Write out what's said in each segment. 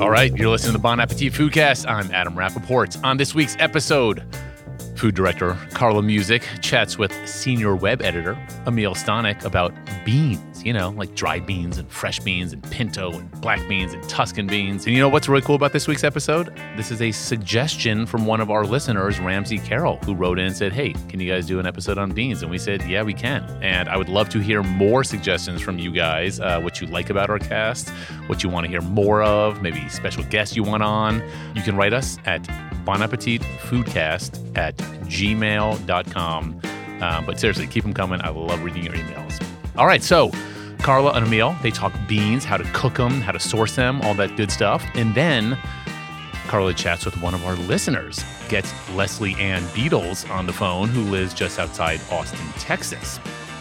All right, you're listening to the Bon Appetit Foodcast. I'm Adam Rapoport. On this week's episode, food director Carla Music chats with senior web editor Amiel Stanek about beans, you know, like dry beans and fresh beans and pinto and black beans and Tuscan beans. And you know what's really cool about this week's episode? This is a suggestion from one of our listeners, Ramsey Carroll, who wrote in and said, Hey, can you guys do an episode on beans? And we said, Yeah, we can. And I would love to hear more suggestions from you guys, uh, what you like about our cast, what you want to hear more of, maybe special guests you want on. You can write us at Bon Appetit Foodcast at gmail.com. Um, but seriously, keep them coming. I love reading your emails. All right, so Carla and Amiel, they talk beans, how to cook them, how to source them, all that good stuff. And then Carla chats with one of our listeners, gets Leslie Ann Beatles on the phone, who lives just outside Austin, Texas.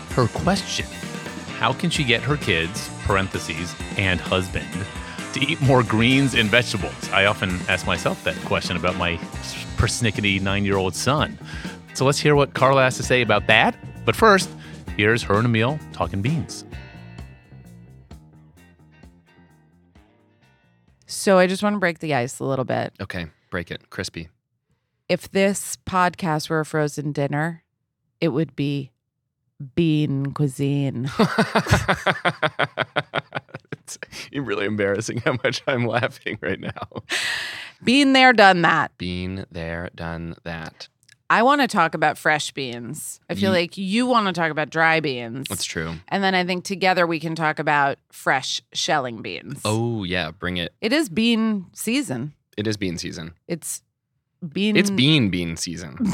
Her question How can she get her kids, parentheses, and husband, to eat more greens and vegetables? I often ask myself that question about my persnickety nine year old son. So let's hear what Carla has to say about that. But first, here's her and Amiel talking beans. So I just want to break the ice a little bit. Okay, break it. Crispy. If this podcast were a frozen dinner, it would be bean cuisine. it's really embarrassing how much I'm laughing right now. Been there, done that. Been there, done that. I want to talk about fresh beans. I feel Ye- like you want to talk about dry beans. That's true. And then I think together we can talk about fresh shelling beans. Oh, yeah, bring it. It is bean season. It is bean season. It's bean It's bean bean season.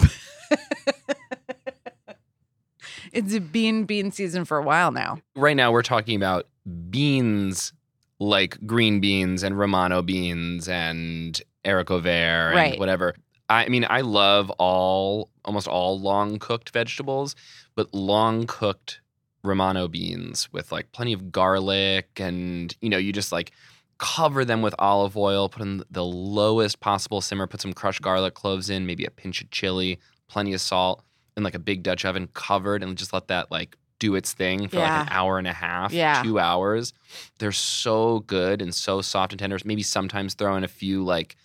It's a bean bean season for a while now. right now we're talking about beans like green beans and Romano beans and haricot vert and Right. whatever. I mean, I love all almost all long cooked vegetables, but long cooked Romano beans with like plenty of garlic and you know, you just like cover them with olive oil, put in the lowest possible simmer, put some crushed garlic cloves in, maybe a pinch of chili, plenty of salt, in like a big Dutch oven covered and just let that like do its thing for like an hour and a half, Yeah. two hours. They're so good and so soft and tender. Maybe sometimes throw in a few like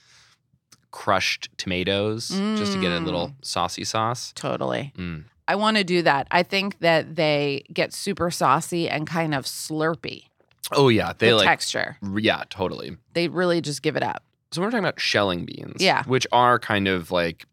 crushed tomatoes just to get a little saucy sauce. Totally. Mm. I want to do that. I think that they get super saucy and kind of slurpy. Oh yeah, they the like texture. yeah, totally. They really just give it up. So we're talking about shelling beans, Yeah. which are kind of like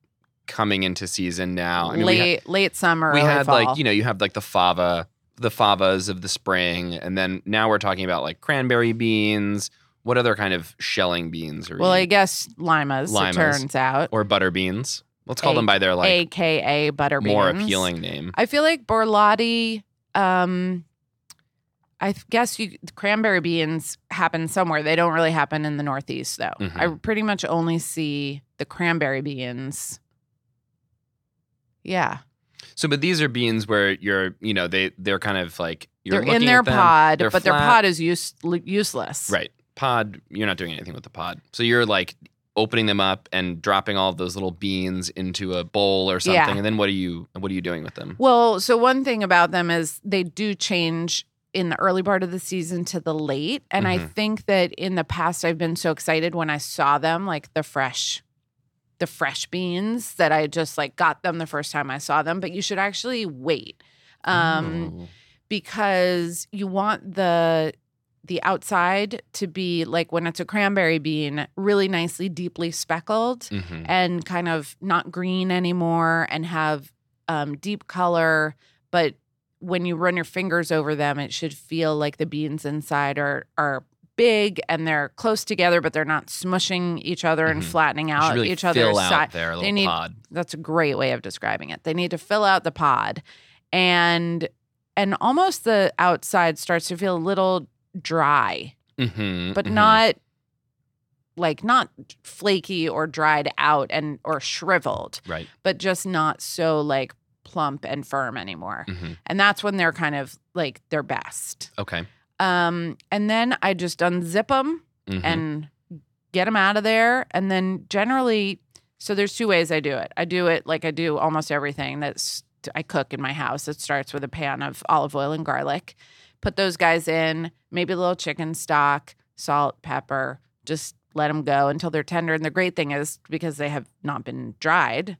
coming into season now. I mean, late had, late summer. we had fall. like you know you have like the fava, the favas of the spring, and then now we're talking about like cranberry beans. What other kind of shelling beans are Well, you- I guess limas, Limas. it turns out. or butter beans? Let's call A- them by their like AKA butter beans. more appealing name. I feel like Borlotti, um, I guess you cranberry beans happen somewhere. They don't really happen in the Northeast, though. Mhm. I pretty much only see the cranberry beans. Yeah, So, but these are beans where you're, you know, they they're kind of like you're they're in their pod, but their pod is use, useless. Right. Pod, you're not doing anything with the pod. So you're like opening them up and dropping all of those little beans into a bowl or something. Yeah. And then what are you what are you doing with them? Well, so one thing about them is they do change in the early part of the season to the late. And I Mhm. think that in the past I've been so excited when I saw them, like the fresh the fresh beans that I just like got them the first time I saw them, but you should actually wait. Um Oh. because you want the the outside to be like when it's a cranberry bean, really nicely deeply speckled Mhm. and kind of not green anymore and have um, deep color. But when you run your fingers over them, it should feel like the beans inside are are big and they're close together, but they're not smushing each other and Mhm. flattening out really each other's side. They need pod. that's a great way of describing it. They need to fill out the pod and and almost the outside starts to feel a little dry, Mhm, but mhm. not like not flaky or dried out and or shriveled, right. but just not so like plump and firm anymore. Mhm. And that's when they're kind of like their best. Okay. Um and then I just unzip them Mhm. and get them out of there. And then generally, so there's two ways I do it. I do it like I do almost everything that's I cook in my house. It starts with a pan of olive oil and garlic. Put those guys in, maybe a little chicken stock, salt, pepper. Just let them go until they're tender. And the great thing is because they have not been dried,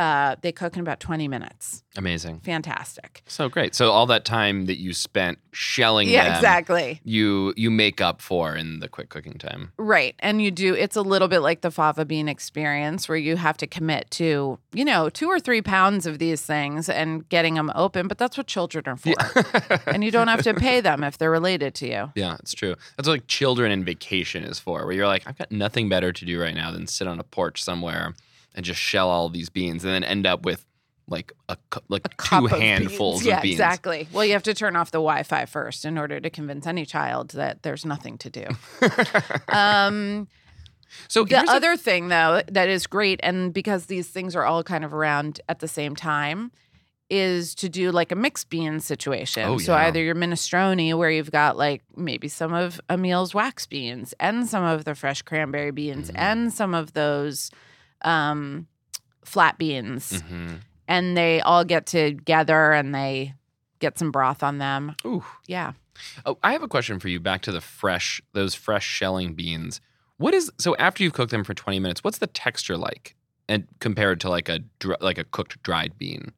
uh, they cook in about 20 minutes. Amazing. Fantastic. So great. So all that time that you spent shelling Yeah, them, exactly. you you make up for in the quick cooking time. Right. And you do, it's a little bit like the fava bean experience where you have to commit to, you know, two or three pounds of these things and getting them open. But that's what children are for. and you don't have to pay them if they're related to you. Yeah, it's true. That's what like children and vacation is for, where you're like, I've got nothing better to do right now than sit on a porch somewhere and just shell all these beans, and then end up with like a like cup two of beans. handfuls Yeah, of beans. exactly. Well, you have to turn off the Wi-Fi first in order to convince any child that there's nothing to do. um, so the here's a- other thing, though, that is great, and because these things are all kind of around at the same time, is to do like a mixed bean situation. Oh, So yeah. either your minestrone, where you've got like maybe some of Amiel's wax beans and some of the fresh cranberry beans Mhm. and some of those um, flat beans Mhm. and they all get together and they get some broth on them. Ooh. Yeah. Oh, I have a question for you. Back to the fresh, those fresh shelling beans. What is so after you've cooked them for 20 minutes? What's the texture like, and compared to like a like a cooked dried bean?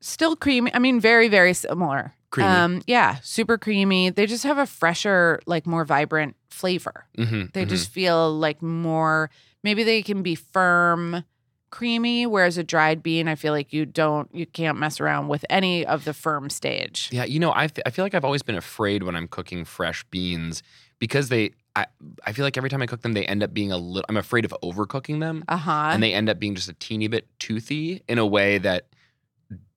Still creamy. I mean, very, very similar. Creamy. Um, yeah, super creamy. They just have a fresher, like more vibrant flavor. Mm-hmm, They just feel like more, maybe they can be firm, creamy, whereas a dried bean, I feel like you don't, you can't mess around with any of the firm stage. Yeah, you know, I, f- I feel like I've always been afraid when I'm cooking fresh beans because they, I, I feel like every time I cook them, they end up being a little, I'm afraid of overcooking them Uh huh. and they end up being just a teeny bit toothy in a way that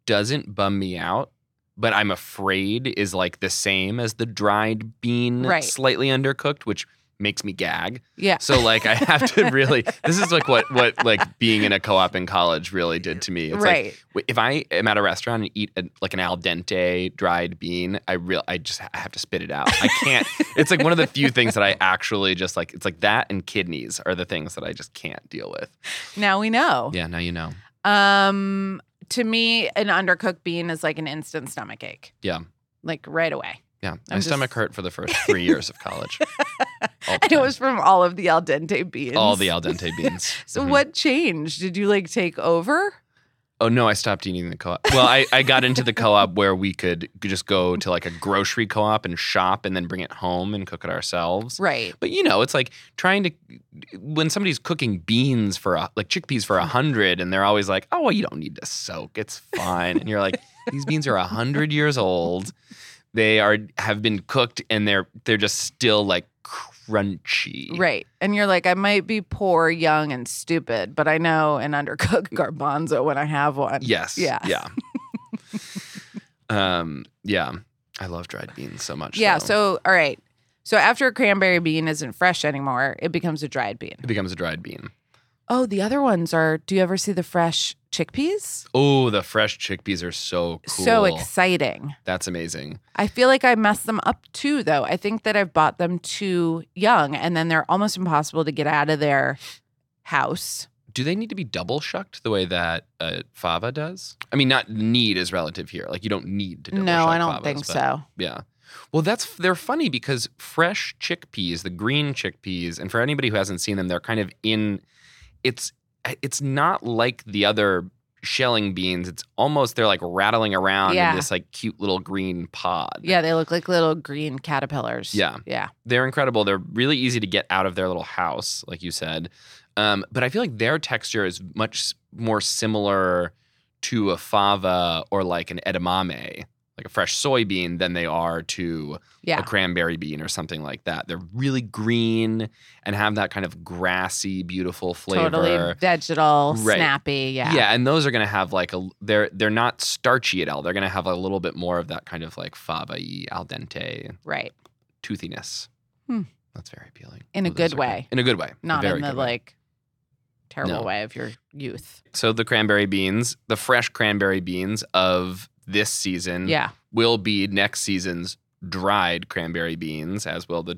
doesn't bum me out, but I'm afraid is like the same as the dried bean, Right. slightly undercooked, which makes me gag. yeah. So like I have to really this is like what what like being in a co-op in college really did to me. It's like right. w- if I am at a restaurant and eat a, like an al dente dried bean, I real I just I have to spit it out. I can't. it's like one of the few things that I actually just like. It's like that and kidneys are the things that I just can't deal with. now we know. Yeah, now you know. Um, to me, an undercooked bean is like an instant stomach ache. Yeah. Like right away. Yeah, my just- stomach hurt for the first three years of college. And it was from all of the al dente beans. all the al dente beans. So Mhm. what changed? Did you like take over? Oh no, I stopped eating the co-op. Well, I, I got into the co-op where we could just go to like a grocery co-op and shop and then bring it home and cook it ourselves. Right. But you know, it's like trying to when somebody's cooking beans for a, like chickpeas for a hundred, and they're always like, "Oh, well, you don't need to soak; it's fine." And you're like, "These beans are a hundred years old. They are have been cooked, and they're they're just still like crunchy." Right. And you're like, I might be poor, young, and stupid, but I know an undercooked garbanzo when I have one. Yes. Yeah. Yeah. um. Yeah. I love dried beans so much. Yeah. though. So, all right. So after a cranberry bean isn't fresh anymore, it becomes a dried bean. it becomes a dried bean. Oh, the other ones are do you ever see the fresh chickpeas? Oh, the fresh chickpeas are so cool. So exciting. That's amazing. I feel like I messed them up too, though. I think that I've bought them too young and then they're almost impossible to get out of their house. Do they need to be double shucked the way that uh, fava does? I mean, not need is relative here. Like you don't need to. Double shuck. No, I don't favas, think so. Yeah. Well, that's they're funny because fresh chickpeas, the green chickpeas, and for anybody who hasn't seen them, they're kind of in. It's it's not like the other shelling beans. It's almost they're like rattling around Yeah. in this like cute little green pod. Yeah, they look like little green caterpillars. Yeah. Yeah. they're incredible. They're really easy to get out of their little house, like you said. Um, but I feel like their texture is much more similar to a fava or like an edamame, like a fresh soybean, than they are to Yeah. a cranberry bean or something like that. They're really green and have that kind of grassy, beautiful flavor. Totally vegetal, Right. snappy. Yeah. Yeah, and those are going to have like a they're they're not starchy at all. They're going to have a little bit more of that kind of like fava-y, al dente Right. toothiness. Hmm. That's very appealing. In a those good way. In a good way. Not in the like terrible No. way of your youth. So the cranberry beans, the fresh cranberry beans of this season Yeah. will be next season's dried cranberry beans, as will the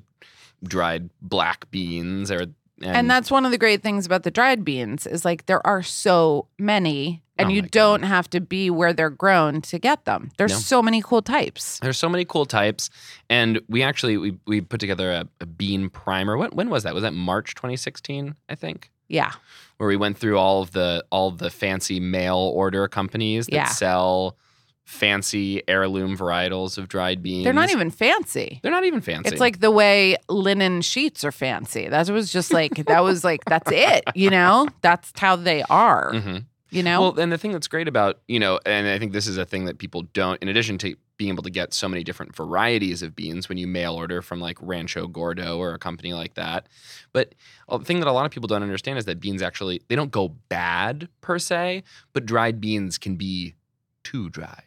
dried black beans or And, that's one of the great things about the dried beans is like there are so many and Oh you don't have to be where they're grown to get them. There's No. so many cool types. There's so many cool types, and we actually we, we put together a, a bean primer. When, when was that? Was that March 2016? I think, Yeah. where we went through all of the all of the fancy mail order companies that Yeah. sell fancy heirloom varietals of dried beans. They're not even fancy. They're not even fancy. It's like the way linen sheets are fancy. That was just like that was like that's it, you know? That's how they are, Mhm. you know? Well, and the thing that's great about, you know, and I think this is a thing that people don't, in addition to being able to get so many different varieties of beans when you mail order from like Rancho Gordo or a company like that. But the thing that a lot of people don't understand is that beans actually, they don't go bad per se, but dried beans can be too dry.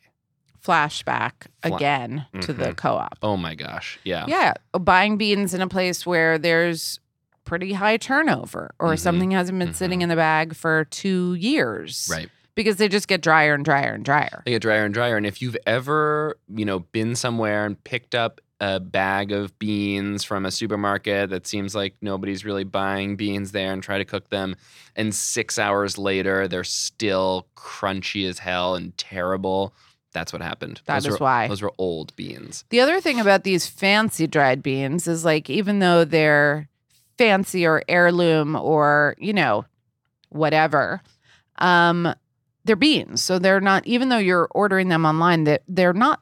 Flashback Fla- again to the Mhm. co-op. Oh my gosh. Yeah. Yeah, buying beans in a place where there's pretty high turnover or Mhm. something hasn't been sitting Mhm. in the bag for 2 years. Right. Because they just get drier and drier and drier. They get drier and drier. And if you've ever, you know, been somewhere and picked up a bag of beans from a supermarket that seems like nobody's really buying beans there and try to cook them, and six hours later they're still crunchy as hell and terrible. That's what happened. That those is were, why. Those were old beans. The other thing about these fancy dried beans is like even though they're fancy or heirloom or, you know, whatever, um, they're beans. So they're not even though you're ordering them online, that they're not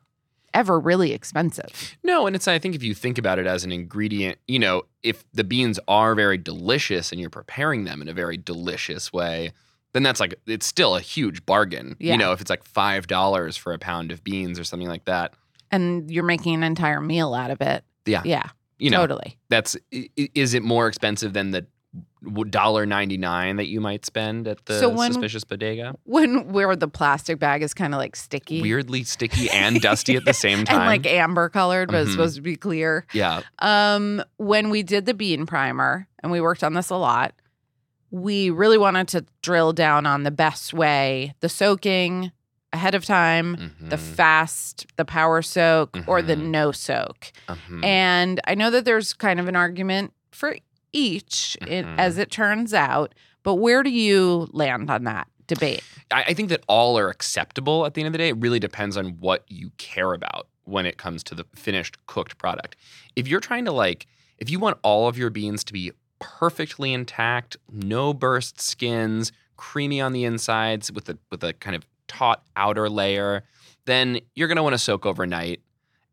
ever really expensive. No, and it's I think if you think about it as an ingredient, you know, if the beans are very delicious and you're preparing them in a very delicious way, then that's like it's still a huge bargain. Yeah. You know, if it's like five dollars for a pound of beans or something like that. And you're making an entire meal out of it. Yeah. Yeah. You know, totally. that's is it more expensive than the dollar ninety nine that you might spend at the So when- suspicious bodega? When where the plastic bag is kind of like sticky. Weirdly sticky and dusty at the same time. And like amber colored, but it's Mhm. supposed to be clear. yeah, Um, when we did the bean primer, and we worked on this a lot, we really wanted to drill down on the best way the soaking ahead of time, the Mhm. fast, the power soak, or the Mhm. no soak. Mhm. And I know that there's kind of an argument for each, it, Mhm. as it turns out, but where do you land on that debate? I, I think that all are acceptable at the end of the day. It really depends on what you care about when it comes to the finished cooked product. If you're trying to like, if you want all of your beans to be perfectly intact, no burst skins, creamy on the insides with a with a kind of taut outer layer, then you're gonna want to soak overnight,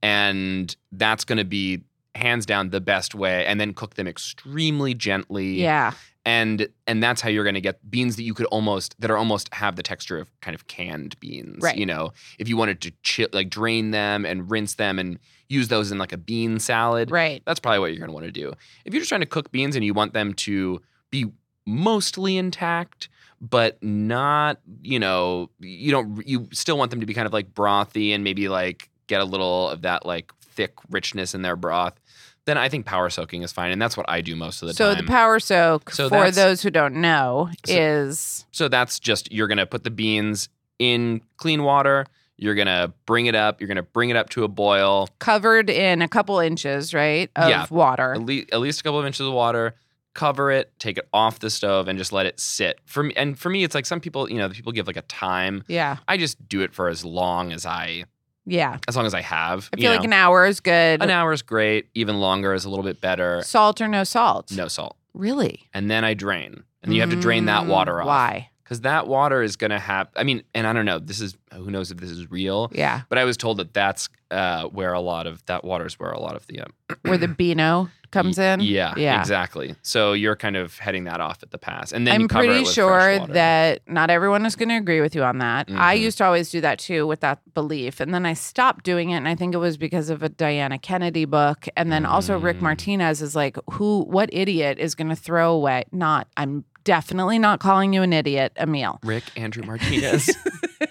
and that's gonna be hands down the best way. And then cook them extremely gently Yeah. And and that's how you're going to get beans that you could almost that are almost have the texture of kind of canned beans Right. you know if you wanted to chill like drain them and rinse them and use those in like a bean salad Right. that's probably what you're going to want to do if you're just trying to cook beans and you want them to be mostly intact but not you know you don't you still want them to be kind of like brothy and maybe like get a little of that like thick richness in their broth then i think power soaking is fine and that's what i do most of the so time So the power soak, So for those who don't know, So- is So that's just you're gonna put the beans in clean water. You're gonna bring it up. You're gonna bring it up to a boil, covered in a couple inches, right, of Yeah. water. at least, at least a couple of inches of water. Cover it, take it off the stove, and just let it sit. For me, and for me, it's like some people, you know, people give like a time. Yeah. I just do it for as long as I, Yeah. as long as I have. I feel like know. an hour is good. an hour is great. Even longer is a little bit better. Salt or no salt? No salt, Really? and then I drain, and you have to drain that Mm, water off. Why? Because that water is gonna have. I mean, and I don't know. This is who knows if this is real. Yeah. But I was told that that's uh, where a lot of that water's where a lot of the um, Where the Beano comes in? Yeah, Yeah. exactly. So you're kind of heading that off at the pass, and then I'm pretty sure water. that not everyone is going to agree with you on that. I Mhm. used to always do that too with that belief. And then I stopped doing it. And I think it was because of a Diana Kennedy book. And then also Rick Mm. Martinez is like, who, what idiot is going to throw away? Not, I'm definitely not calling you an idiot, Amiel. Rick Andrew Martinez.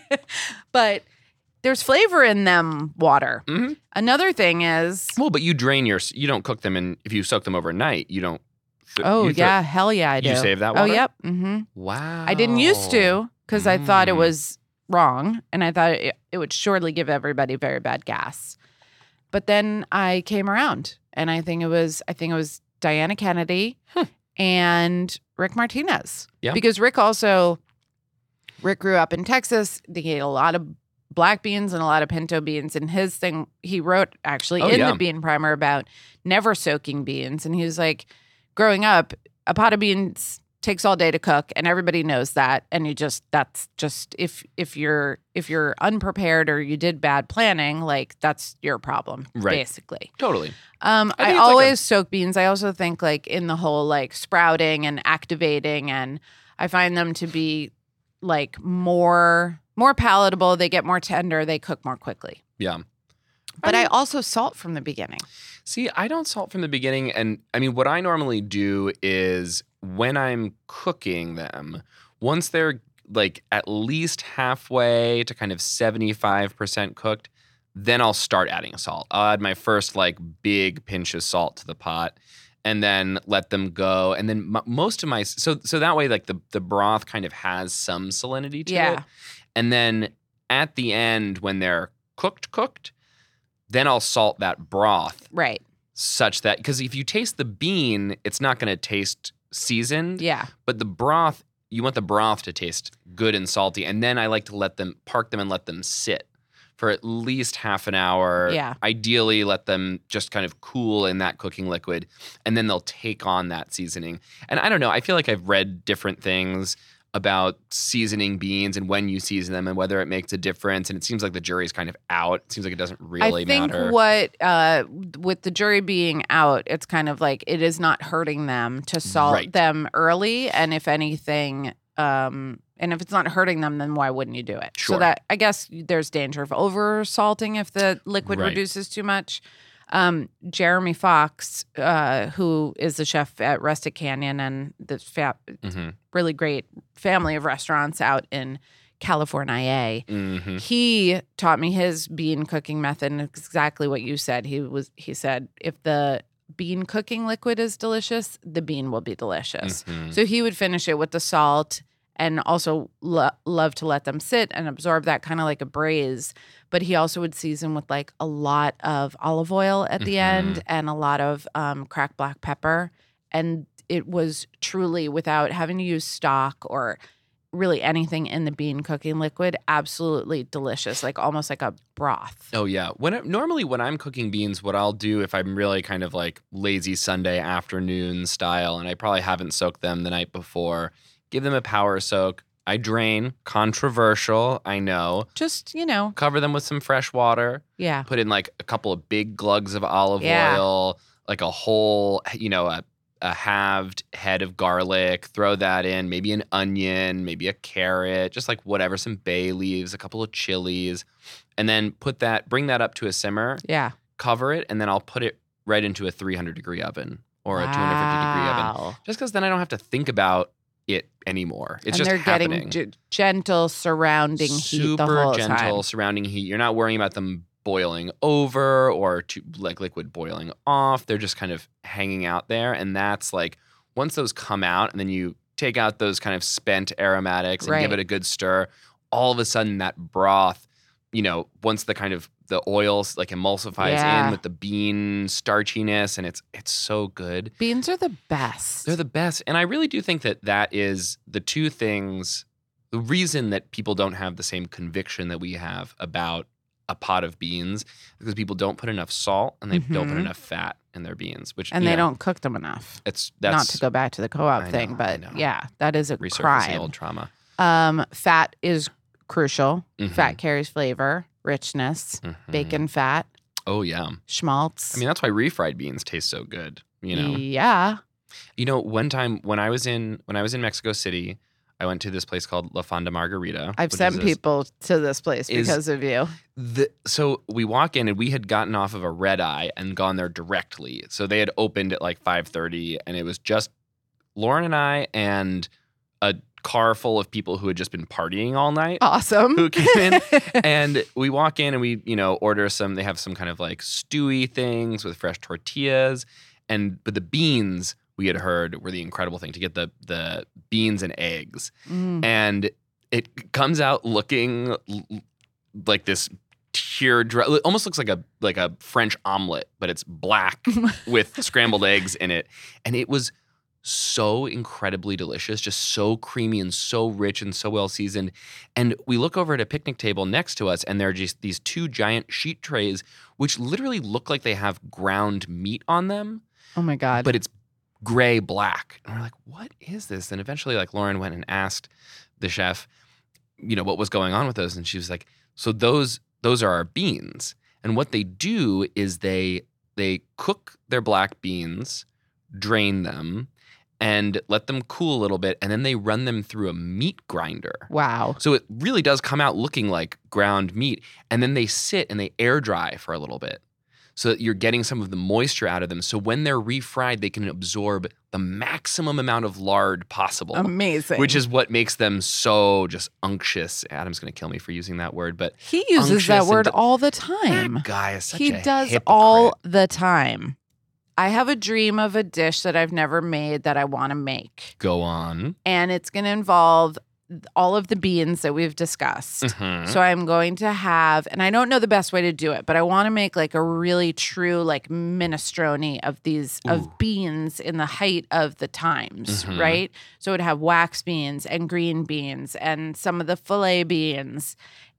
but there's flavor in them water. Mhm. Another thing is, well, but you drain your. You don't cook them, and if you soak them overnight, you don't. oh, you yeah, hell yeah, I do. You save that water. Oh, water? yep. hmm Wow. I didn't used to because I thought it Mm. was wrong and I thought it, it would surely give everybody very bad gas. But then I came around and I think it was I think it was Diana Kennedy Hmm. and Rick Martinez. Yeah. Because Rick also Rick grew up in Texas. He ate a lot of black beans and a lot of pinto beans. And his thing he wrote actually Oh, in yeah. the bean primer about never soaking beans. And he was like, growing up, a pot of beans takes all day to cook and everybody knows that and you just that's just if if you're if you're unprepared or you did bad planning like that's your problem Right. basically Totally. um, I I, it's like a- always soak beans. I also think like in the whole like sprouting and activating, and I find them to be like more more palatable. They get more tender. They cook more quickly. Yeah. But I, mean- also salt from the beginning. See, I don't salt from the beginning. And I mean, what I normally do is when I'm cooking them, once they're like at least halfway to kind of 75% cooked, then I'll start adding salt. I'll add my first like big pinch of salt to the pot and then let them go. And then m- most of my, so, so that way, like the, the broth kind of has some salinity to it. Yeah. And then at the end, when they're cooked, cooked, then I'll salt that broth Right. such that because if you taste the bean, it's not going to taste seasoned. Yeah. But the broth, you want the broth to taste good and salty, and then I like to let them park them and let them sit for at least half an hour. Yeah. Ideally, let them just kind of cool in that cooking liquid, and then they'll take on that seasoning. And I don't know. I feel like I've read different things about seasoning beans and when you season them and whether it makes a difference. And it seems like the jury's kind of out. It seems like it doesn't really I think matter. what uh, with the jury being out, it's kind of like it is not hurting them to salt Right. them early, and if anything, um, and if it's not hurting them, then why wouldn't you do it? Sure. So that I guess there's danger of over salting if the liquid Right. reduces too much. Um, Jeremy Fox, uh, who is the chef at Rustic Canyon and the fa- Mhm. really great family of restaurants out in California, Mhm. he taught me his bean cooking method and exactly what you said he was he said if the bean cooking liquid is delicious the bean will be delicious Mhm. so he would finish it with the salt and also lo- love to let them sit and absorb that kind of like a braise but he also would season with like a lot of olive oil at the Mhm. end and a lot of um, cracked black pepper and it was truly without having to use stock or really anything in the bean cooking liquid absolutely delicious like almost like a broth Oh yeah. When I, normally when I'm cooking beans, what I'll do if I'm really kind of like lazy Sunday afternoon style, and I probably haven't soaked them the night before, give them a power soak. I drain. Controversial, I know. just you know Cover them with some fresh water. yeah Put in like a couple of big glugs of olive Yeah. oil, like a whole, you know, a, a halved head of garlic. Throw that in. Maybe an onion, maybe a carrot, just like whatever. Some bay leaves, a couple of chilies, and then put that. Bring that up to a simmer. yeah Cover it, and then I'll put it right into a 300 degree oven or a 250 degree oven. Just because then I don't have to think about it anymore. It's and just they're happening. getting g- gentle surrounding heat the super whole gentle time surrounding heat. You're not worrying about them boiling over or to like liquid boiling off. They're just kind of hanging out there, and that's like once those come out, and then you take out those kind of spent aromatics and give it a good stir. All of a sudden, that broth, you know, once the kind of the oils like emulsifies Yeah. in with the bean starchiness, and it's it's so good. beans are the best They're the best. And I really do think that that is the two things, the reason that people don't have the same conviction that we have about a pot of beans because people don't put enough salt and they don't put Mhm. enough fat in their beans, which and they know, don't cook them enough It's that's not to go back to the co-op thing but yeah that is a resurfacing crime old trauma. um fat is crucial Mhm. fat carries flavor richness Mhm. bacon fat Oh yeah. schmaltz I mean that's why refried beans taste so good. You know. yeah You know, one time when I was in when I was in Mexico City, I went to this place called La Fonda Margarita. i've sent this- people to this place because of you The, so we walk in and we had gotten off of a red eye and gone there directly. So they had opened at like 5:30 and it was just Lauren and I and a car full of people who had just been partying all night. awesome Who came in And we walk in and we, you know, order some they have some kind of like stewy things with fresh tortillas and but the beans we had heard were the incredible thing to get the the beans and eggs Mm. and it comes out looking like this teardrop it almost looks like a like a french omelet but it's black with scrambled eggs in it and it was so incredibly delicious, just so creamy and so rich and so well seasoned. And we look over at a picnic table next to us, and there are just these two giant sheet trays, which literally look like they have ground meat on them, Oh my god. but it's gray black. And we're like, what is this? And eventually, like Lauren went and asked the chef, you know, what was going on with those, and she was like, so those those are our beans, and what they do is they they cook their black beans, drain them, and let them cool a little bit, and then they run them through a meat grinder. wow. So it really does come out looking like ground meat. And then they sit and they air dry for a little bit so that you're getting some of the moisture out of them. So when they're refried, they can absorb the maximum amount of lard possible. Amazing. Which is what makes them so just unctuous. Adam's going to kill me for using that word, but he uses that word de- all the time. that guy is such He a does hypocrite. all the time. I have a dream of a dish that I've never made that I want to make. Go on. And it's going to involve all of the beans that we've discussed. Mhm. So I'm going to have, and I don't know the best way to do it, but I want to make like a really true like minestrone of these Ooh. of beans in the height of the times, Mhm. right? So it'd have wax beans and green beans and some of the filet beans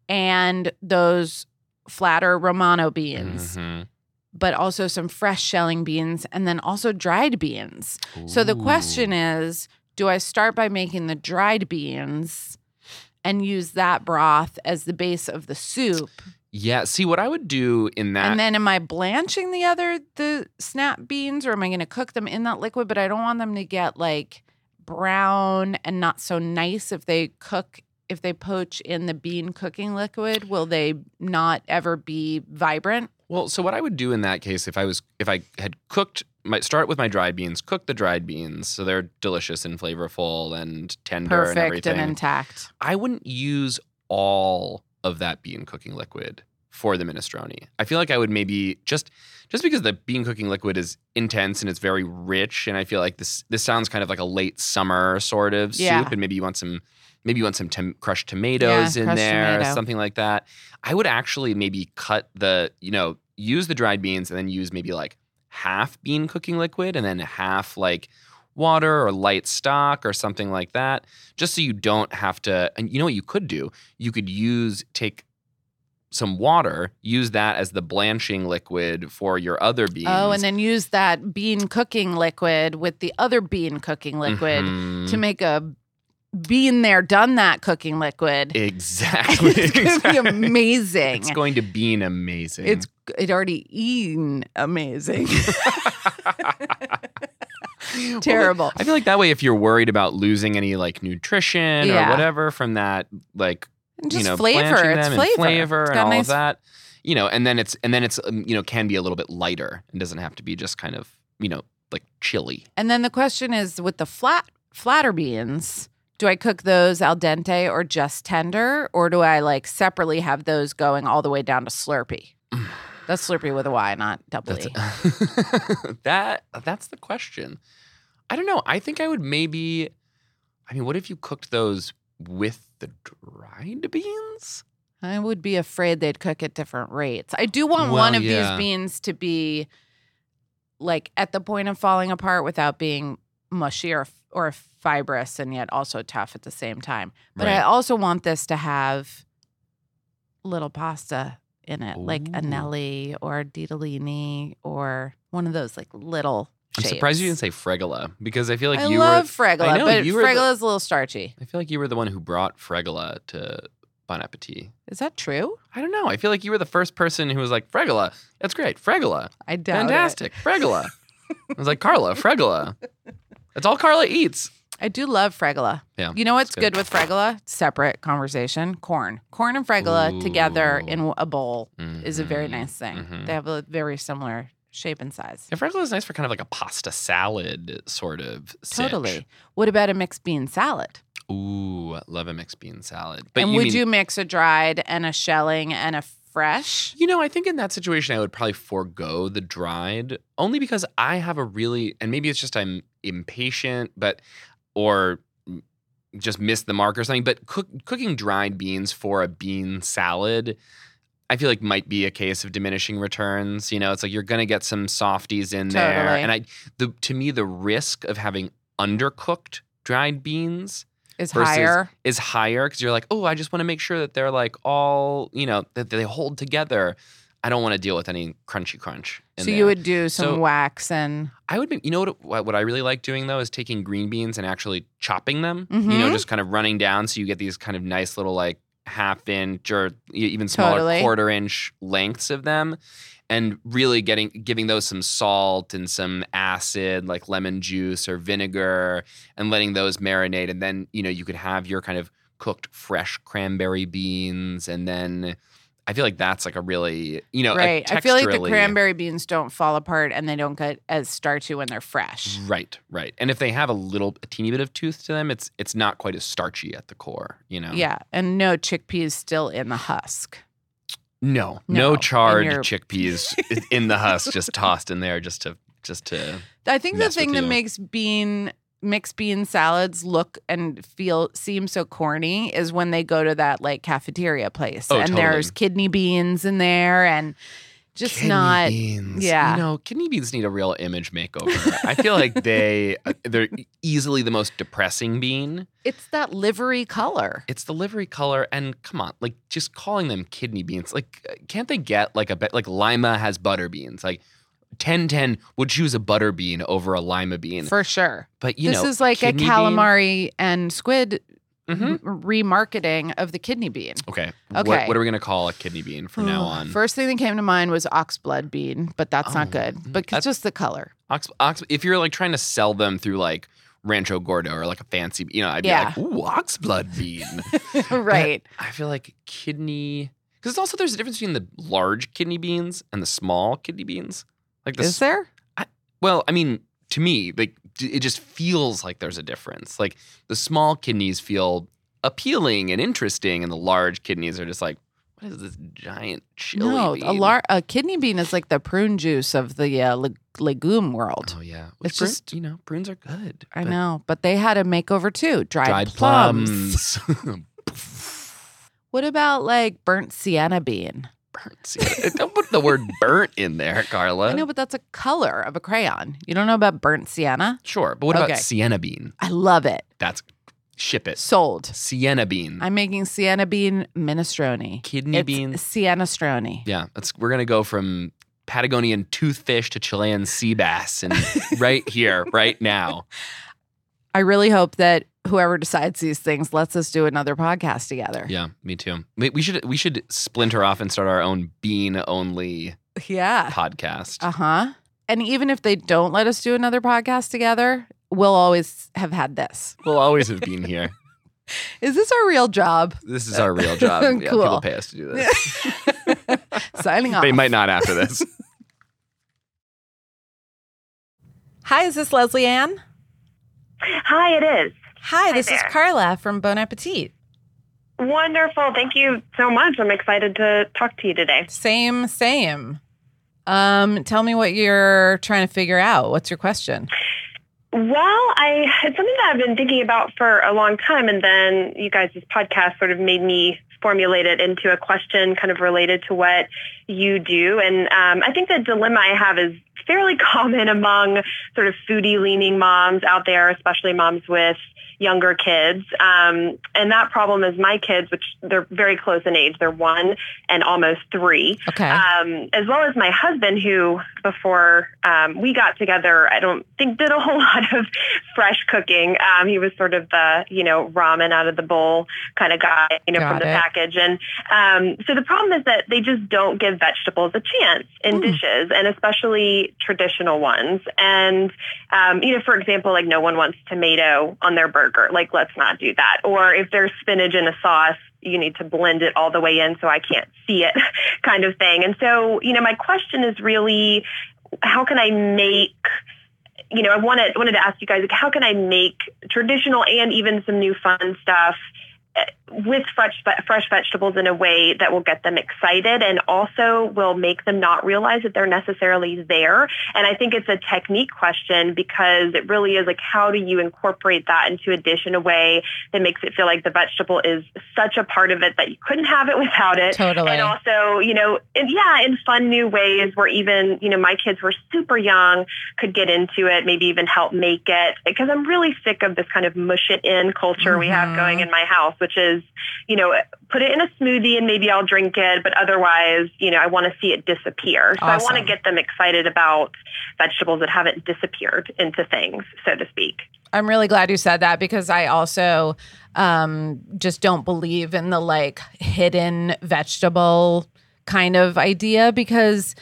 and those flatter Romano beans, Mhm. But also some fresh shelling beans and then also dried beans. So the question is do I start by making the dried beans and use that broth as the base of the soup? Yeah. See, what I would do in that. and then am I blanching the other the snap beans or am I going to cook them in that liquid but I don't want them to get like brown and not so nice if they cook if they poach in the bean cooking liquid will they not ever be vibrant? Well, so what I would do in that case, if I was, if I had cooked, might start with my dried beans, cook the dried beans, so they're delicious and flavorful and tender and Perfect everything. and intact. I wouldn't use all of that bean cooking liquid for the minestrone. I feel like I would maybe just just because the bean cooking liquid is intense and it's very rich, and I feel like this this sounds kind of like a late summer sort of Yeah. soup, and maybe you want some maybe you want some tom- crushed tomatoes in crushed there, tomato. something like that. I would actually maybe cut the you know use the dried beans and then use maybe like half bean cooking liquid and then half like water or light stock or something like that just so you don't have to and you know what you could do you could use take some water use that as the blanching liquid for your other beans Oh, and then use that bean cooking liquid with the other bean cooking liquid Mhm. to make a bean there done that cooking liquid. exactly it's going to be amazing. it's going to be an amazing It's it already eaten amazing. Well, Terrible. I feel like that way, if you're worried about losing any like nutrition Yeah. or whatever from that, like And just you know, flavor. It's flavor. and flavor It's and all nice of that, you know, and then it's and then it's um, you know can be a little bit lighter and doesn't have to be just kind of you know like chili. And then the question is with the flat flatter beans, do I cook those al dente or just tender, or do I like separately have those going all the way down to Slurpee? That's Slurpee with a Y, not double That's E. that that's the question. I don't know. I think I would maybe. I mean, what if you cooked those with the dried beans? I would be afraid they'd cook at different rates. I do want Well, one of yeah. these beans to be like at the point of falling apart without being mushy or or fibrous and yet also tough at the same time. But I also want this to have little pasta in it, like Ooh. anelli or Ditalini or one of those like little. I'm surprised you didn't say fregola because I feel like I you love were. fregola, I know, but fregola is a little starchy. I feel like you were the one who brought fregola to Bon Appetit. Is that true? I don't know. I feel like you were the first person who was like, Fregola, that's great. Fregola, I doubt it. fantastic. Fregola. I was like, Carla, Fregola. That's all Carla eats. I do love fregola. Yeah. You know what's it's good. good. with fregola? Separate conversation. Corn. Corn and fregola together in a bowl is a very Mhm, nice thing. mhm. They have a very similar shape and size. Yeah, Fregola is nice for kind of like a pasta salad sort of. Totally. What about a mixed bean salad? Ooh, I love a mixed bean salad. But and you would mean, you mix a dried and a shelling and a fresh? You know, I think in that situation, I would probably forego the dried only because I have a really, and maybe it's just I'm impatient, but, or just missed the mark or something. But cook, cooking dried beans for a bean salad, I feel like might be a case of diminishing returns. You know, it's like you're going to get some softies in there. And I, the, to me, the risk of having undercooked dried beans Is higher. is higher because you're like, oh, I just want to make sure that they're like all, you know, that they hold together. I don't want to deal with any crunchy crunch. So there. you would do some So- wax and I would, be, you know what, what? I really like doing though is taking green beans and actually chopping them. You know, Mhm. just kind of running down, so you get these kind of nice little like half inch or even smaller Totally. quarter inch lengths of them, and really getting giving those some salt and some acid like lemon juice or vinegar, and letting those marinate, and then you know you could have your kind of cooked fresh cranberry beans, and then. I feel like that's like a really, you know, a right. I feel like the cranberry beans don't fall apart and they don't get as starchy when they're fresh. Right, right. And if they have a little, a teeny bit of tooth to them, it's it's not quite as starchy at the core. You know. Yeah, and no chickpeas still in the husk. No, No, no, charred your- chickpeas in the husk, just tossed in there, just to just to. I think the thing that makes bean mixed bean salads look and feel seem so corny is when they go to that like cafeteria place Oh, and totally. there's kidney beans in there and just Kidney not beans. yeah. You know, kidney beans need a real image makeover. I feel like they uh, they're easily the most depressing bean. it's that livery color. It's the livery color, and come on, like just calling them kidney beans. Like, uh, can't they get like a bit like Lima has butter beans? Like, 1010 would choose a butter bean over a lima bean. For sure. but you know, this is like a kidney bean- calamari and squid Mhm. remarketing of the kidney bean. Okay. Okay. What, what are we going to call a kidney bean from now on? First thing that came to mind was ox blood bean, but that's not Oh, good. mm, But it's just the color. Ox, ox, if you're like trying to sell them through like Rancho Gordo or like a fancy, you know, I'd Yeah. be like, ooh, ox blood bean. right. I feel like kidney, because also there's a difference between the large kidney beans and the small kidney beans. Like the Is there? Well, I mean, to me, like it just feels like there's a difference. Like the small kidneys feel appealing and interesting, and the large kidneys are just like, what is this giant chili? No, bean? a lar- a kidney bean is like the prune juice of the uh, leg- legume world. Oh yeah, It's it's just you know prunes are good. I know, but they had a makeover too. Dried, dried plums. plums. What about like burnt sienna bean? Burnt. See, don't put the word burnt in there, Carla. I know, but that's a color of a crayon. You don't know about burnt sienna? Sure, but what Okay. about sienna bean? I love it. That's ship it. Sold. Sienna bean, I'm making sienna bean minestrone. kidney It's beans. sienna strone. Yeah, we're gonna go from Patagonian toothfish to Chilean sea bass, and right here, right now. I really hope that whoever decides these things lets us do another podcast together. Yeah, me too. We we should we should splinter off and start our own bean only Yeah. podcast. Uh huh. And even if they don't let us do another podcast together, we'll always have had this. We'll always have been here. Is this our real job? This is our real job. Yeah, Cool. people pay us to do this. Signing off. they might not after this. Hi, is this Leslie Ann? Hi, it is. Hi, this is. Carla from Bon Appetit. Wonderful. Thank you so much. I'm excited to talk to you today. Same, same. Um, tell me what you're trying to figure out. What's your question? Well, I it's something that I've been thinking about for a long time, and then you guys' podcast sort of made me formulate it into a question kind of related to what you do. And um, I think the dilemma I have is fairly common among sort of foodie leaning moms out there, especially moms with younger kids. Um, and that problem is my kids, which they're very close in age. They're one and almost three. Okay. um, as well as my husband, who before um, we got together, I don't think did a whole lot of fresh cooking. Um, he was sort of the you know ramen out of the bowl kind of guy, you know, Got from the it. package. And um, so the problem is that they just don't give vegetables a chance in Mm. dishes, and especially traditional ones. And um, you know, for example, like no one wants tomato on their burger. Like let's not do that. Or if there's spinach in a sauce, you need to blend it all the way in so I can't see it kind of thing. And so, you know, my question is really how can I make you know, I wanted wanted to ask you guys like how can I make traditional and even some new fun stuff uh, with fresh fresh vegetables in a way that will get them excited and also will make them not realize that they're necessarily there. And I think it's a technique question because it really is like how do you incorporate that into a dish in a way that makes it feel like the vegetable is such a part of it that you couldn't have it without it. Totally. And also, you know, in, yeah, in fun new ways where even, you know, my kids were super young, could get into it, maybe even help make it because I'm really sick of this kind of mush it in culture mm-hmm. we have mm-hmm. going in my house, which is you know, put it in a smoothie and maybe I'll drink it, but otherwise, you know, I want to see it disappear. So awesome. I want to get them excited about vegetables that haven't disappeared into things, so to speak. I'm really glad you said that because I also um, just don't believe in the like hidden vegetable kind of idea because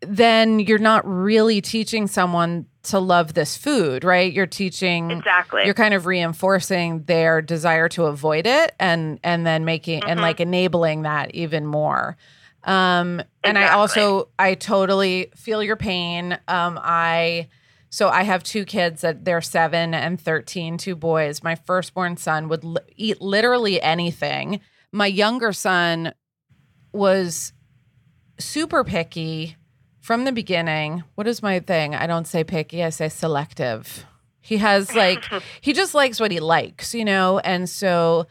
then you're not really teaching someone to love this food, right? You're teaching exactly. You're kind of reinforcing their desire to avoid it, and and then making mm-hmm. and like enabling that even more. Um, exactly. And I also I totally feel your pain. Um, I so I have two kids that they're seven and thirteen, two boys. My firstborn son would li- eat literally anything. My younger son was super picky from the beginning, what is my thing? I don't say picky, I say selective. He has like he just likes what he likes, you know? And so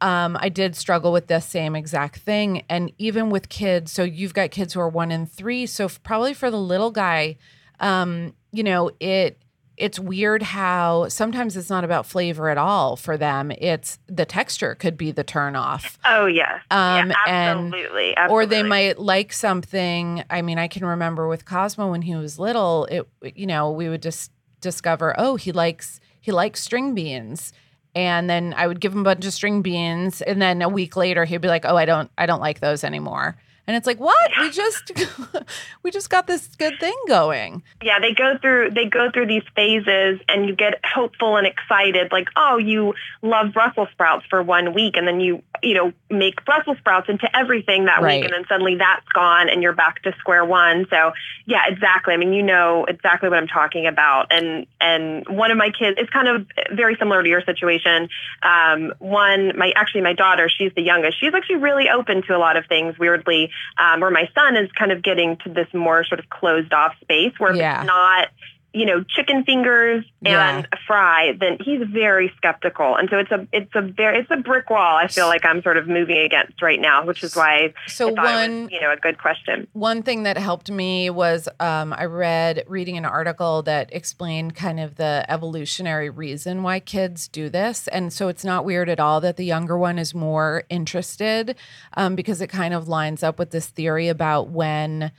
um, I did struggle with the same exact thing. And even with kids, so you've got kids who are one and three. So probably for the little guy, um, you know, it it's weird how sometimes it's not about flavor at all for them. It's the texture could be the turn off. Oh yes. Um, yeah, absolutely, and, absolutely. Or they might like something. I mean, I can remember with Cosmo when he was little, it you know, we would just discover, oh, he likes he likes string beans. And then I would give him a bunch of string beans and then a week later he'd be like, "Oh, I don't I don't like those anymore." And it's like, what? We just we just got this good thing going. Yeah, they go through they go through these phases and you get hopeful and excited like, "Oh, you love Brussels sprouts for one week and then you, you know, make Brussels sprouts into everything that right. week and then suddenly that's gone and you're back to square one." So, yeah, exactly. I mean, you know exactly what I'm talking about. And and one of my kids is kind of very similar to your situation. Um, one my actually my daughter, she's the youngest. She's actually really open to a lot of things weirdly um, where my son is kind of getting to this more sort of closed off space where yeah. it's not you know, chicken fingers and yeah. a fry, then he's very skeptical. And so it's a it's a very it's a brick wall I feel like I'm sort of moving against right now, which is why so one was, you know a good question. One thing that helped me was um, I read reading an article that explained kind of the evolutionary reason why kids do this, and so it's not weird at all that the younger one is more interested um, because it kind of lines up with this theory about when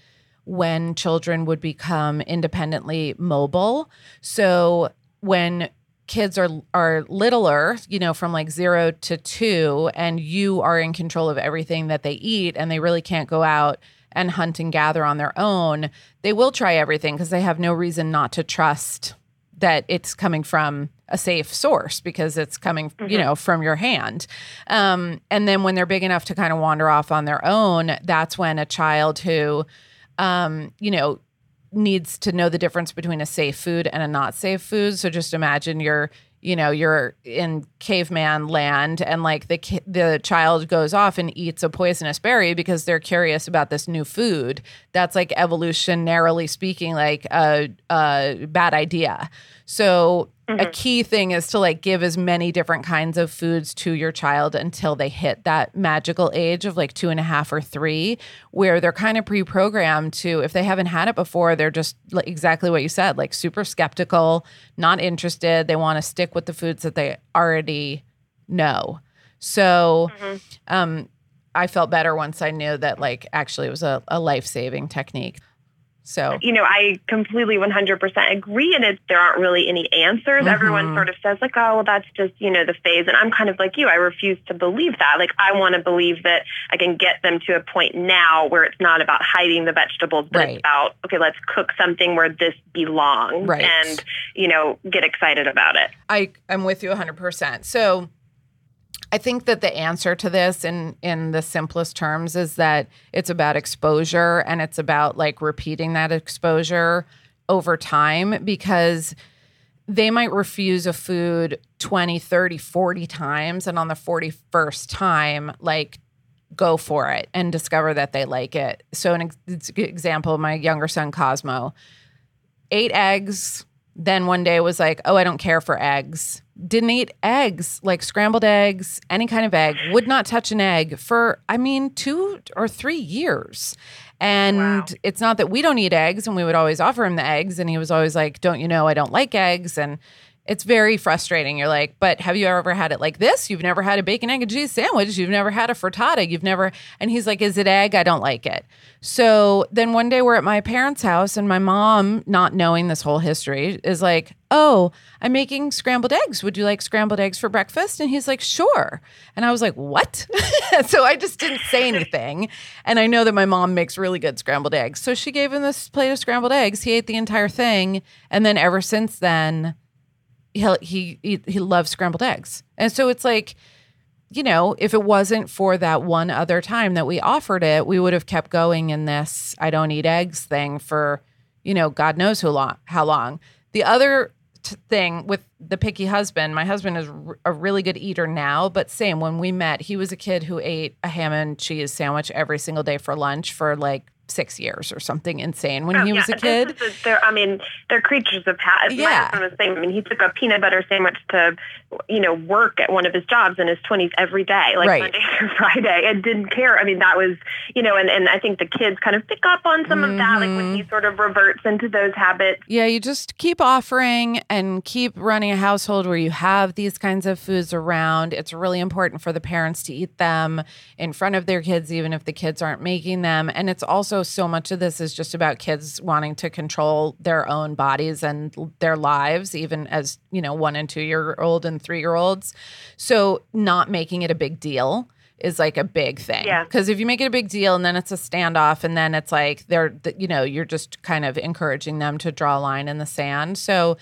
when children would become independently mobile. So when kids are are littler, you know, from like 0 to 2 and you are in control of everything that they eat and they really can't go out and hunt and gather on their own, they will try everything because they have no reason not to trust that it's coming from a safe source because it's coming, mm-hmm. you know, from your hand. Um, and then when they're big enough to kind of wander off on their own, that's when a child who um, you know, needs to know the difference between a safe food and a not safe food. So just imagine you're, you know, you're in caveman land and like the the child goes off and eats a poisonous berry because they're curious about this new food. That's like evolutionarily speaking like a, a bad idea. So Mm-hmm. A key thing is to like give as many different kinds of foods to your child until they hit that magical age of like two and a half or three, where they're kind of pre programmed to, if they haven't had it before, they're just like exactly what you said, like super skeptical, not interested. They want to stick with the foods that they already know. So, mm-hmm. um, I felt better once I knew that like actually it was a, a life saving technique. So, you know, I completely 100% agree. And it, there aren't really any answers. Mm-hmm. Everyone sort of says, like, oh, well, that's just, you know, the phase. And I'm kind of like you. I refuse to believe that. Like, I want to believe that I can get them to a point now where it's not about hiding the vegetables, but right. it's about, okay, let's cook something where this belongs right. and, you know, get excited about it. I, I'm with you 100%. So, I think that the answer to this in in the simplest terms is that it's about exposure and it's about like repeating that exposure over time because they might refuse a food 20, 30, 40 times. And on the 41st time, like, go for it and discover that they like it. So, an ex- example, my younger son, Cosmo, ate eggs. Then one day was like, oh, I don't care for eggs. Didn't eat eggs, like scrambled eggs, any kind of egg, would not touch an egg for, I mean, two or three years. And Wow. it's not that we don't eat eggs and we would always offer him the eggs. And he was always like, don't you know, I don't like eggs. And it's very frustrating. You're like, but have you ever had it like this? You've never had a bacon, egg, and cheese sandwich. You've never had a frittata. You've never, and he's like, is it egg? I don't like it. So then one day we're at my parents' house, and my mom, not knowing this whole history, is like, oh, I'm making scrambled eggs. Would you like scrambled eggs for breakfast? And he's like, sure. And I was like, what? so I just didn't say anything. And I know that my mom makes really good scrambled eggs. So she gave him this plate of scrambled eggs. He ate the entire thing. And then ever since then, he he he, he loves scrambled eggs. And so it's like, you know, if it wasn't for that one other time that we offered it, we would have kept going in this I don't eat eggs thing for, you know, God knows who long how long. The other t- thing with the picky husband, my husband is r- a really good eater now, but same when we met, he was a kid who ate a ham and cheese sandwich every single day for lunch for like six years or something insane when Oh, he yeah, was a this kid. is the- they're, I mean, they're creatures of habit. Yeah. My was saying, I mean, he took a peanut butter sandwich to, you know, work at one of his jobs in his 20s every day, like Right. Monday through Friday, and didn't care. I mean, that was, you know, and, and I think the kids kind of pick up on some of that, like when mm-hmm. he sort of reverts into those habits. Yeah, you just keep offering and keep running a household where you have these kinds of foods around. It's really important for the parents to eat them in front of their kids, even if the kids aren't making them. And it's also so much of this is just about kids wanting to control their own bodies and their lives, even as, you know, one and two year old and three year olds. So not making it a big deal is like a big thing. Yeah. Because if you make it a big deal and then it's a standoff and then it's like they're, you know, you're just kind of encouraging them to draw a line in the sand. So,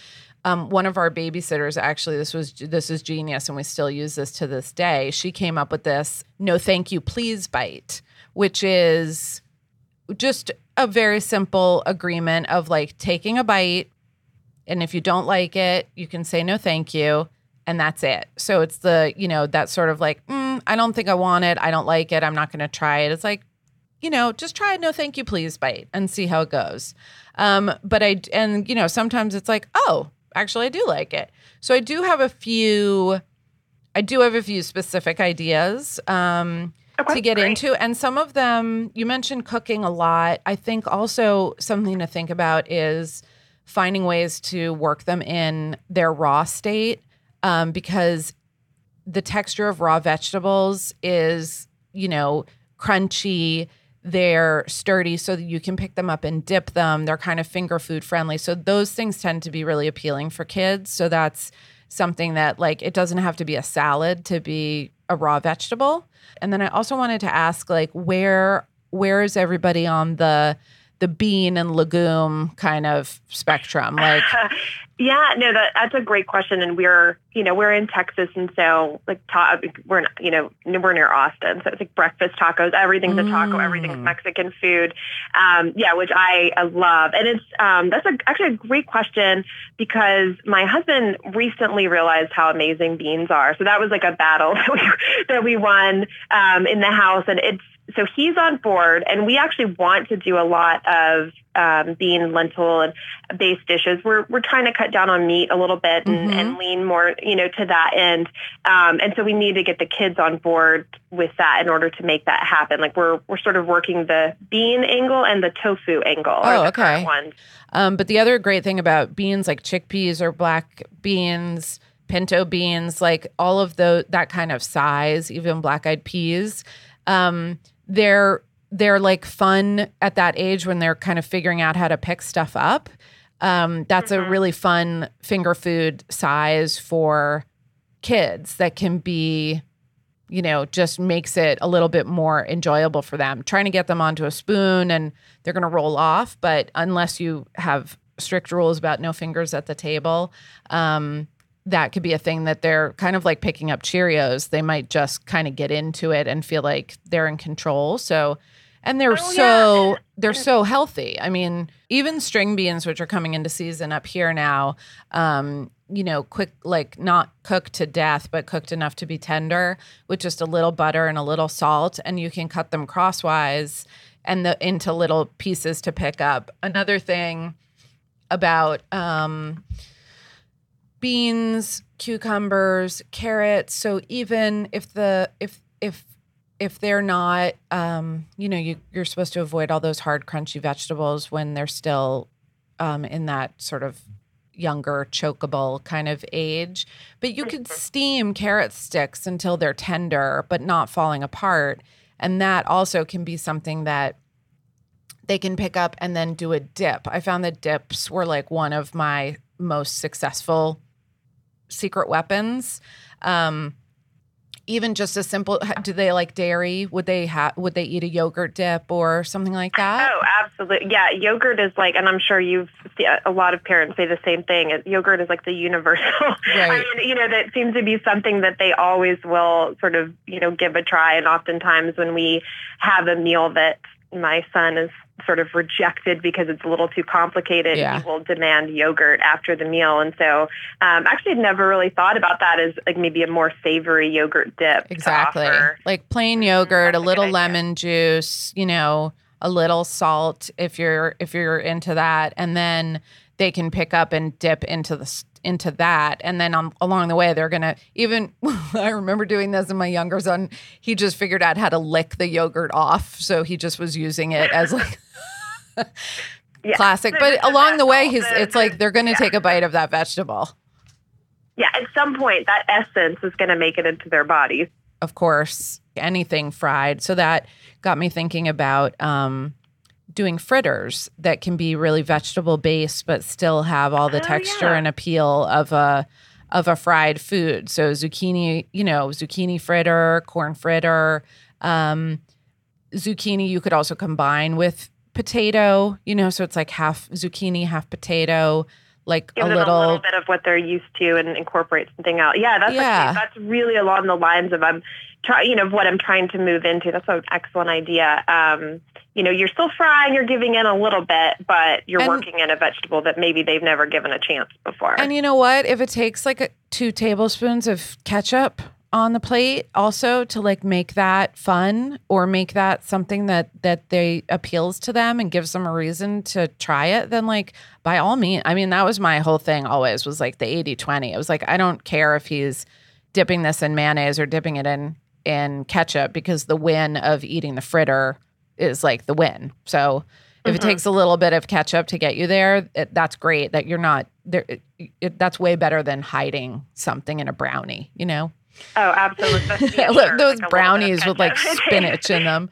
um, one of our babysitters actually, this was this is genius, and we still use this to this day. She came up with this "No, thank you, please" bite, which is just a very simple agreement of like taking a bite, and if you don't like it, you can say no, thank you, and that's it. So it's the you know that sort of like mm, I don't think I want it, I don't like it, I'm not going to try it. It's like you know, just try a no thank you please bite and see how it goes. Um, but I and you know, sometimes it's like, oh, actually I do like it. So I do have a few I do have a few specific ideas um Okay, to get great. into and some of them you mentioned cooking a lot. I think also something to think about is finding ways to work them in their raw state um, because the texture of raw vegetables is, you know, crunchy. They're sturdy so that you can pick them up and dip them. They're kind of finger food friendly. So those things tend to be really appealing for kids. So that's something that like it doesn't have to be a salad to be a raw vegetable. And then I also wanted to ask like where where is everybody on the the bean and legume kind of spectrum? Like Yeah, no, that that's a great question, and we're you know we're in Texas, and so like ta- we're you know we're near Austin, so it's like breakfast tacos. Everything's a taco. Everything's Mm. Mexican food. Um, yeah, which I, I love, and it's um, that's a, actually a great question because my husband recently realized how amazing beans are. So that was like a battle that we that we won um, in the house, and it's so he's on board, and we actually want to do a lot of um, bean, lentil, and base dishes. We're we're trying to cut down on meat a little bit and, Mhm. and lean more, you know, to that end. Um, and so we need to get the kids on board with that in order to make that happen. Like we're we're sort of working the bean angle and the tofu angle. Oh, okay. Ones. Um, but the other great thing about beans like chickpeas or black beans, pinto beans, like all of the that kind of size, even black eyed peas, um, they're they're like fun at that age when they're kind of figuring out how to pick stuff up. Um, that's a Mhm. really fun finger food size for kids that can be you know just makes it a little bit more enjoyable for them trying to get them onto a spoon and they're going to roll off but unless you have strict rules about no fingers at the table um, that could be a thing that they're kind of like picking up cheerios they might just kind of get into it and feel like they're in control so And they're Oh, so yeah. they're so healthy. I mean, even string beans, which are coming into season up here now, um, you know, quick like not cooked to death, but cooked enough to be tender with just a little butter and a little salt, and you can cut them crosswise and the into little pieces to pick up. Another thing about um beans, cucumbers, carrots. So even if the if if if they're not, um, you know, you, you're supposed to avoid all those hard, crunchy vegetables when they're still um, in that sort of younger, chokeable kind of age. But you could steam carrot sticks until they're tender, but not falling apart. And that also can be something that they can pick up and then do a dip. I found that dips were like one of my most successful secret weapons. Um, even just a simple, do they like dairy? Would they have? Would they eat a yogurt dip or something like that? Oh, absolutely. Yeah, yogurt is like, and I'm sure you've a lot of parents say the same thing. Yogurt is like the universal. Right. I mean, you know, that seems to be something that they always will sort of, you know, give a try. And oftentimes when we have a meal that my son is sort of rejected because it's a little too complicated, Yeah. he will demand yogurt after the meal. And so, um, actually, I've never really thought about that as like maybe a more savory yogurt dip. Exactly. Like plain yogurt, that's a little good idea. lemon juice, you know, a little salt if you're if you're into that and then they can pick up and dip into the into that and then on, along the way they're going to even I remember doing this in my younger son he just figured out how to lick the yogurt off so he just was using it as like Yeah. classic but along the way he's it's like they're going to yeah. take a bite of that vegetable Yeah, at some point, that essence is going to make it into their bodies. of course, anything fried. So that got me thinking about um, doing fritters that can be really vegetable based, but still have all the Oh, texture yeah. and appeal of a of a fried food. So zucchini, you know, zucchini fritter, corn fritter, um, zucchini. You could also combine with potato. You know, so it's like half zucchini, half potato. Like Give a little, a little bit of what they're used to and incorporate something else. Yeah, that's Yeah. actually, that's really along the lines of I'm try, you know, of what I'm trying to move into. That's an excellent idea. Um, you know, you're still frying, you're giving in a little bit, but you're And- working in a vegetable that maybe they've never given a chance before. And you know what? If it takes like a, two tablespoons of ketchup on the plate, also to like make that fun or make that something that that they appeals to them and gives them a reason to try it, then like by all means. I mean, that was my whole thing always was like the 80-20. It was like I don't care if he's dipping this in mayonnaise or dipping it in in ketchup because the win of eating the fritter is like the win. So if it Mhm. takes a little bit of ketchup to get you there, it, that's great. That you're not there. It, it, that's way better than hiding something in a brownie. You know, oh, absolutely. Those like a little bit of brownies with like spinach in them.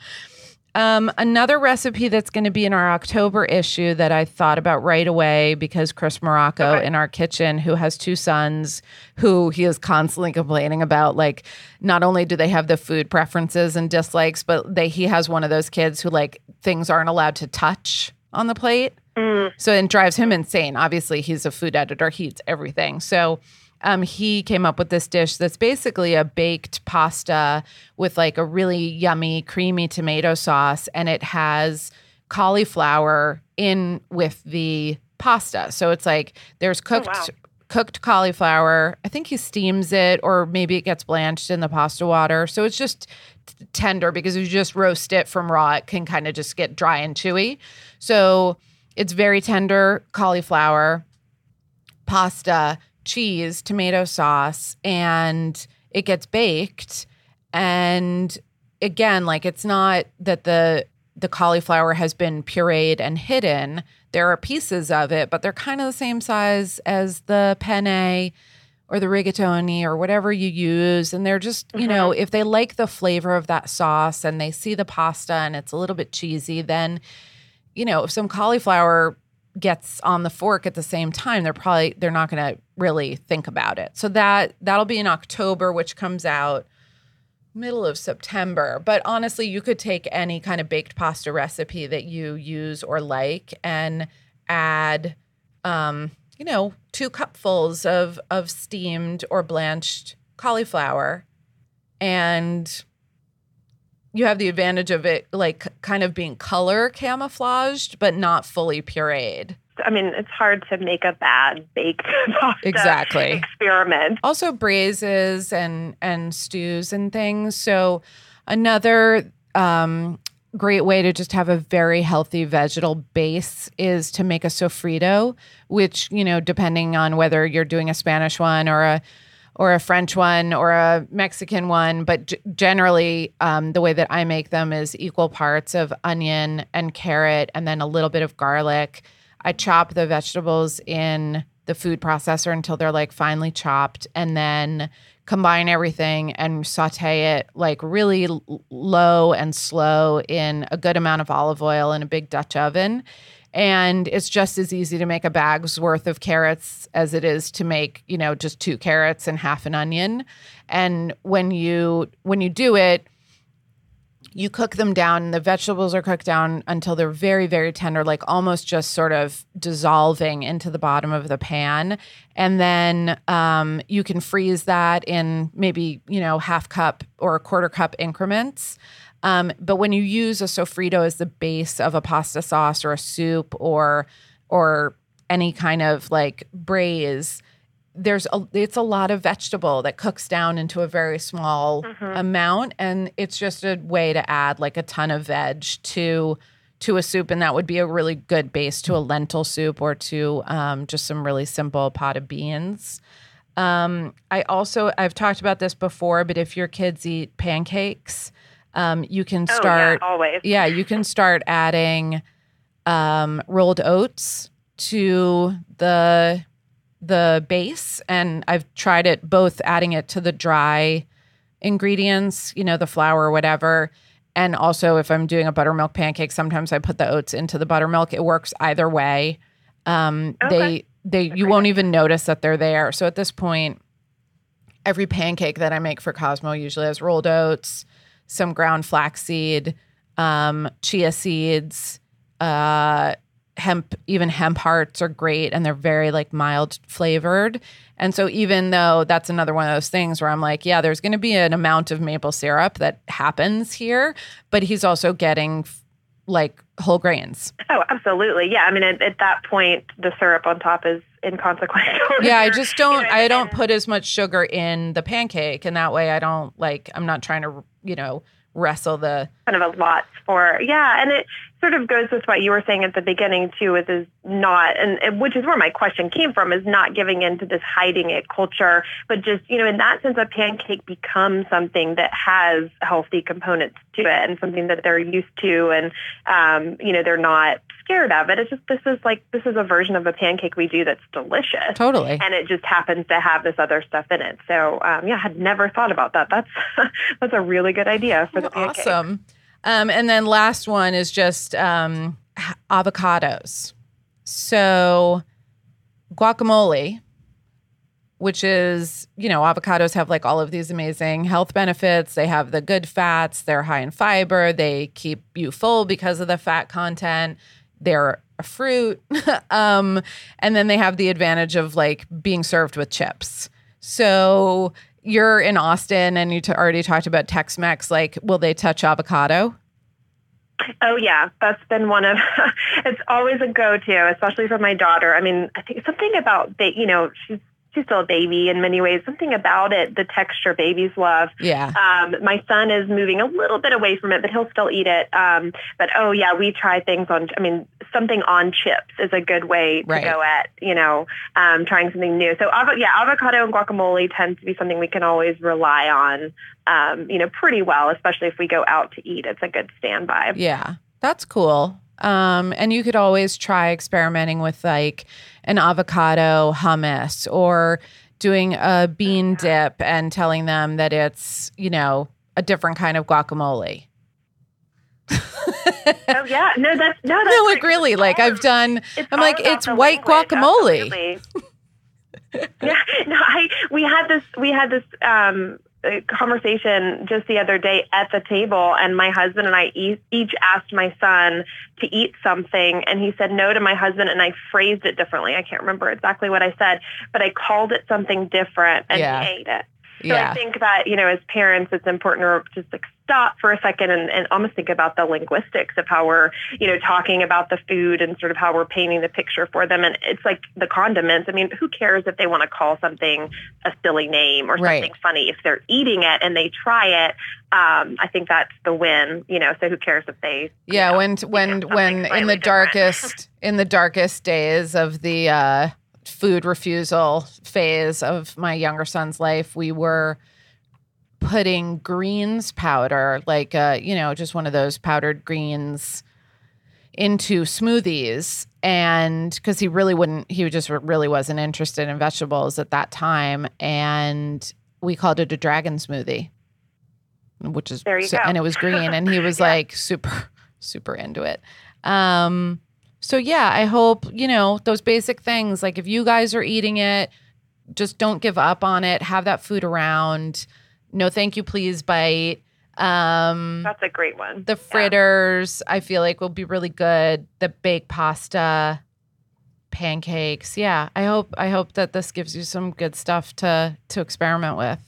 Um, another recipe that's going to be in our October issue that I thought about right away because Chris Morocco Okay. in our kitchen, who has two sons, who he is constantly complaining about, like not only do they have the food preferences and dislikes, but they he has one of those kids who like things aren't allowed to touch on the plate. Mm. So it drives him insane. Obviously, he's a food editor, he eats everything. So um, he came up with this dish that's basically a baked pasta with like a really yummy, creamy tomato sauce, and it has cauliflower in with the pasta. So it's like there's cooked. wow. Cooked cauliflower. I think he steams it, or maybe it gets blanched in the pasta water. So it's just t- tender because if you just roast it from raw, it can kind of just get dry and chewy. So it's very tender cauliflower, pasta, cheese, tomato sauce, and it gets baked. And again, like it's not that the the cauliflower has been pureed and hidden. There are pieces of it, but they're kind of the same size as the penne or the rigatoni or whatever you use. And they're just, you know, mm-hmm. if they like the flavor of that sauce and they see the pasta and it's a little bit cheesy, then, you know, if some cauliflower gets on the fork at the same time, they're probably they're not going to really think about it. So that that'll be in October, which comes out middle of September. But honestly, you could take any kind of baked pasta recipe that you use or like and add um, you know, two cupfuls of of steamed or blanched cauliflower and you have the advantage of it like kind of being color camouflaged, but not fully pureed. I mean, it's hard to make a bad baked pasta Exactly. experiment. also braises and and stews and things so another um great way to just have a very healthy vegetal base is to make a sofrito which you know depending on whether you're doing a spanish one or a or a french one or a mexican one but g- generally um, the way that i make them is equal parts of onion and carrot and then a little bit of garlic i chop the vegetables in the food processor until they're like finely chopped and then combine everything and saute it like really l- low and slow in a good amount of olive oil in a big Dutch oven. And it's just as easy to make a bag's worth of carrots as it is to make, you know, just two carrots and half an onion. And when you when you do it, you cook them down. The vegetables are cooked down until they're very very tender like almost just sort of dissolving into the bottom of the pan. And then um, you can freeze that in maybe you know half cup or a quarter cup increments um, but when you use a sofrito as the base of a pasta sauce or a soup or or any kind of like braise there's a it's a lot of vegetable that cooks down into a very small amount and it's just a way to add like a ton of veg to to a soup and that would be a really good base to a lentil soup or to um, just some really simple pot of beans. Um, i also i've talked about this before but if your kids eat pancakes um, you can Oh, start yeah, always. yeah, you can start adding um, rolled oats to the the base, and I've tried it both adding it to the dry ingredients, you know, the flour or whatever. And also, if I'm doing a buttermilk pancake, sometimes I put the oats into the buttermilk. It works either way. Um, Okay. They they you won't even notice that they're there. So at this point, every pancake that I make for Cosmo usually has rolled oats, some ground flaxseed, um, chia seeds, uh, hemp, even hemp hearts are great and they're very like mild flavored. And so even though that's another one of those things where I'm like, yeah, there's going to be an amount of maple syrup that happens here, but he's also getting f- like whole grains. Oh, absolutely. Yeah. I mean, at, at that point, the syrup on top is inconsequential. Yeah, I just don't I don't put as much sugar in the pancake and that way I don't like I'm not trying to, you know, wrestle the kind of a lot for yeah and it sort of goes with what you were saying at the beginning too with is not and, and which is where my question came from is not giving into this hiding it culture but just you know in that sense a pancake becomes something that has healthy components to it and something that they're used to and um, you know they're not scared of it it's just this is like this is a version of a pancake we do that's delicious totally. and it just happens to have this other stuff in it. So um, yeah, I had never thought about that. That's that's a really good idea for the pancake. Awesome. Um, and then last one is just um, avocados. So guacamole, which is, you know, avocados have like all of these amazing health benefits. They have the good fats, they're high in fiber, they keep you full because of the fat content. They're a fruit. um, and then they have the advantage of like being served with chips. So you're in Austin and you t- already talked about Tex Mex. Like, will they touch avocado? Oh yeah, that's been one of. it's always a go-to, especially for my daughter. I mean, I think something about ba- you know she's she's still a baby in many ways. Something about it, the texture babies love. Yeah. Um, my son is moving a little bit away from it, but he'll still eat it. Um, but oh yeah, we try things on. I mean, something on chips is a good way to Right. go at. You know, um, trying something new. So yeah, avocado and guacamole tends to be something we can always rely on. Um, you know, pretty well, especially if we go out to eat. It's a good standby. Yeah. That's cool. Um, and you could always try experimenting with like an avocado hummus or doing a bean dip and telling them that it's, you know, a different kind of guacamole. Oh yeah, no, that's no, that's No, like really, like I've done It's I'm like, it's white language, guacamole. yeah, no, I we had this we had this um conversation just the other day at the table, and my husband and I each asked my son to eat something, and he said no to my husband, and I phrased it differently. I can't remember exactly what I said, but I called it something different, and Yeah. he ate it. So Yeah. I think that, you know, as parents, it's important to just like stop for a second and, and almost think about the linguistics of how we're, you know, talking about the food and sort of how we're painting the picture for them. And it's like the condiments. I mean, who cares if they want to call something a silly name or Right. something funny? If they're eating it and they try it, um, I think that's the win, you know, so who cares if they Yeah, you know, when when when in the different. darkest in the darkest days of the uh, food refusal phase of my younger son's life, we were putting greens powder, like uh, you know, just one of those powdered greens into smoothies and because he really wouldn't he just really wasn't interested in vegetables at that time and we called it a dragon smoothie which is There you so- go. and it was green and he was Yeah. like super super into it um so yeah i hope you know those basic things like if you guys are eating it just don't give up on it. Have that food around. No thank you please bite. Um That's a great one. the Yeah. fritters i feel like will be really good. The baked pasta pancakes. Yeah i hope i hope that this gives you some good stuff to to experiment with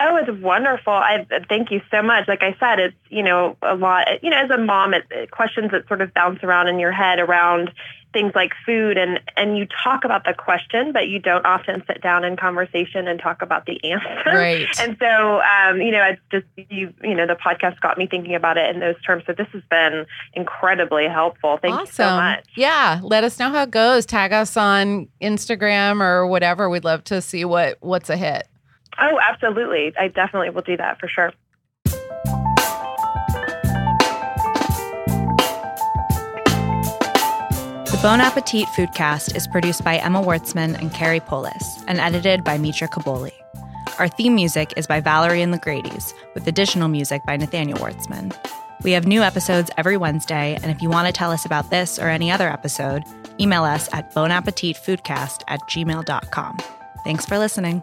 Oh, it's wonderful. I thank you so much. Like I said, it's you know a lot. You know, as a mom, it, it questions that sort of bounce around in your head around things like food, and and you talk about the question, but you don't often sit down in conversation and talk about the answer. right And so, um, you know, it's just you. You know, the podcast got me thinking about it in those terms. So this has been incredibly helpful. Thank awesome you so much. yeah let us know how it goes tag us on instagram or whatever we'd love to see what what's a hit Oh, absolutely. I definitely will do that for sure. The Bon Appetit Foodcast is produced by Emma Wartzman and Carrie Polis and edited by Mitra Kaboli. Our theme music is by Valerie and the Grady's, with additional music by Nathaniel Wertzman. We have new episodes every Wednesday, and if you want to tell us about this or any other episode, email us at bonappetitfoodcast at gmail.com. Thanks for listening.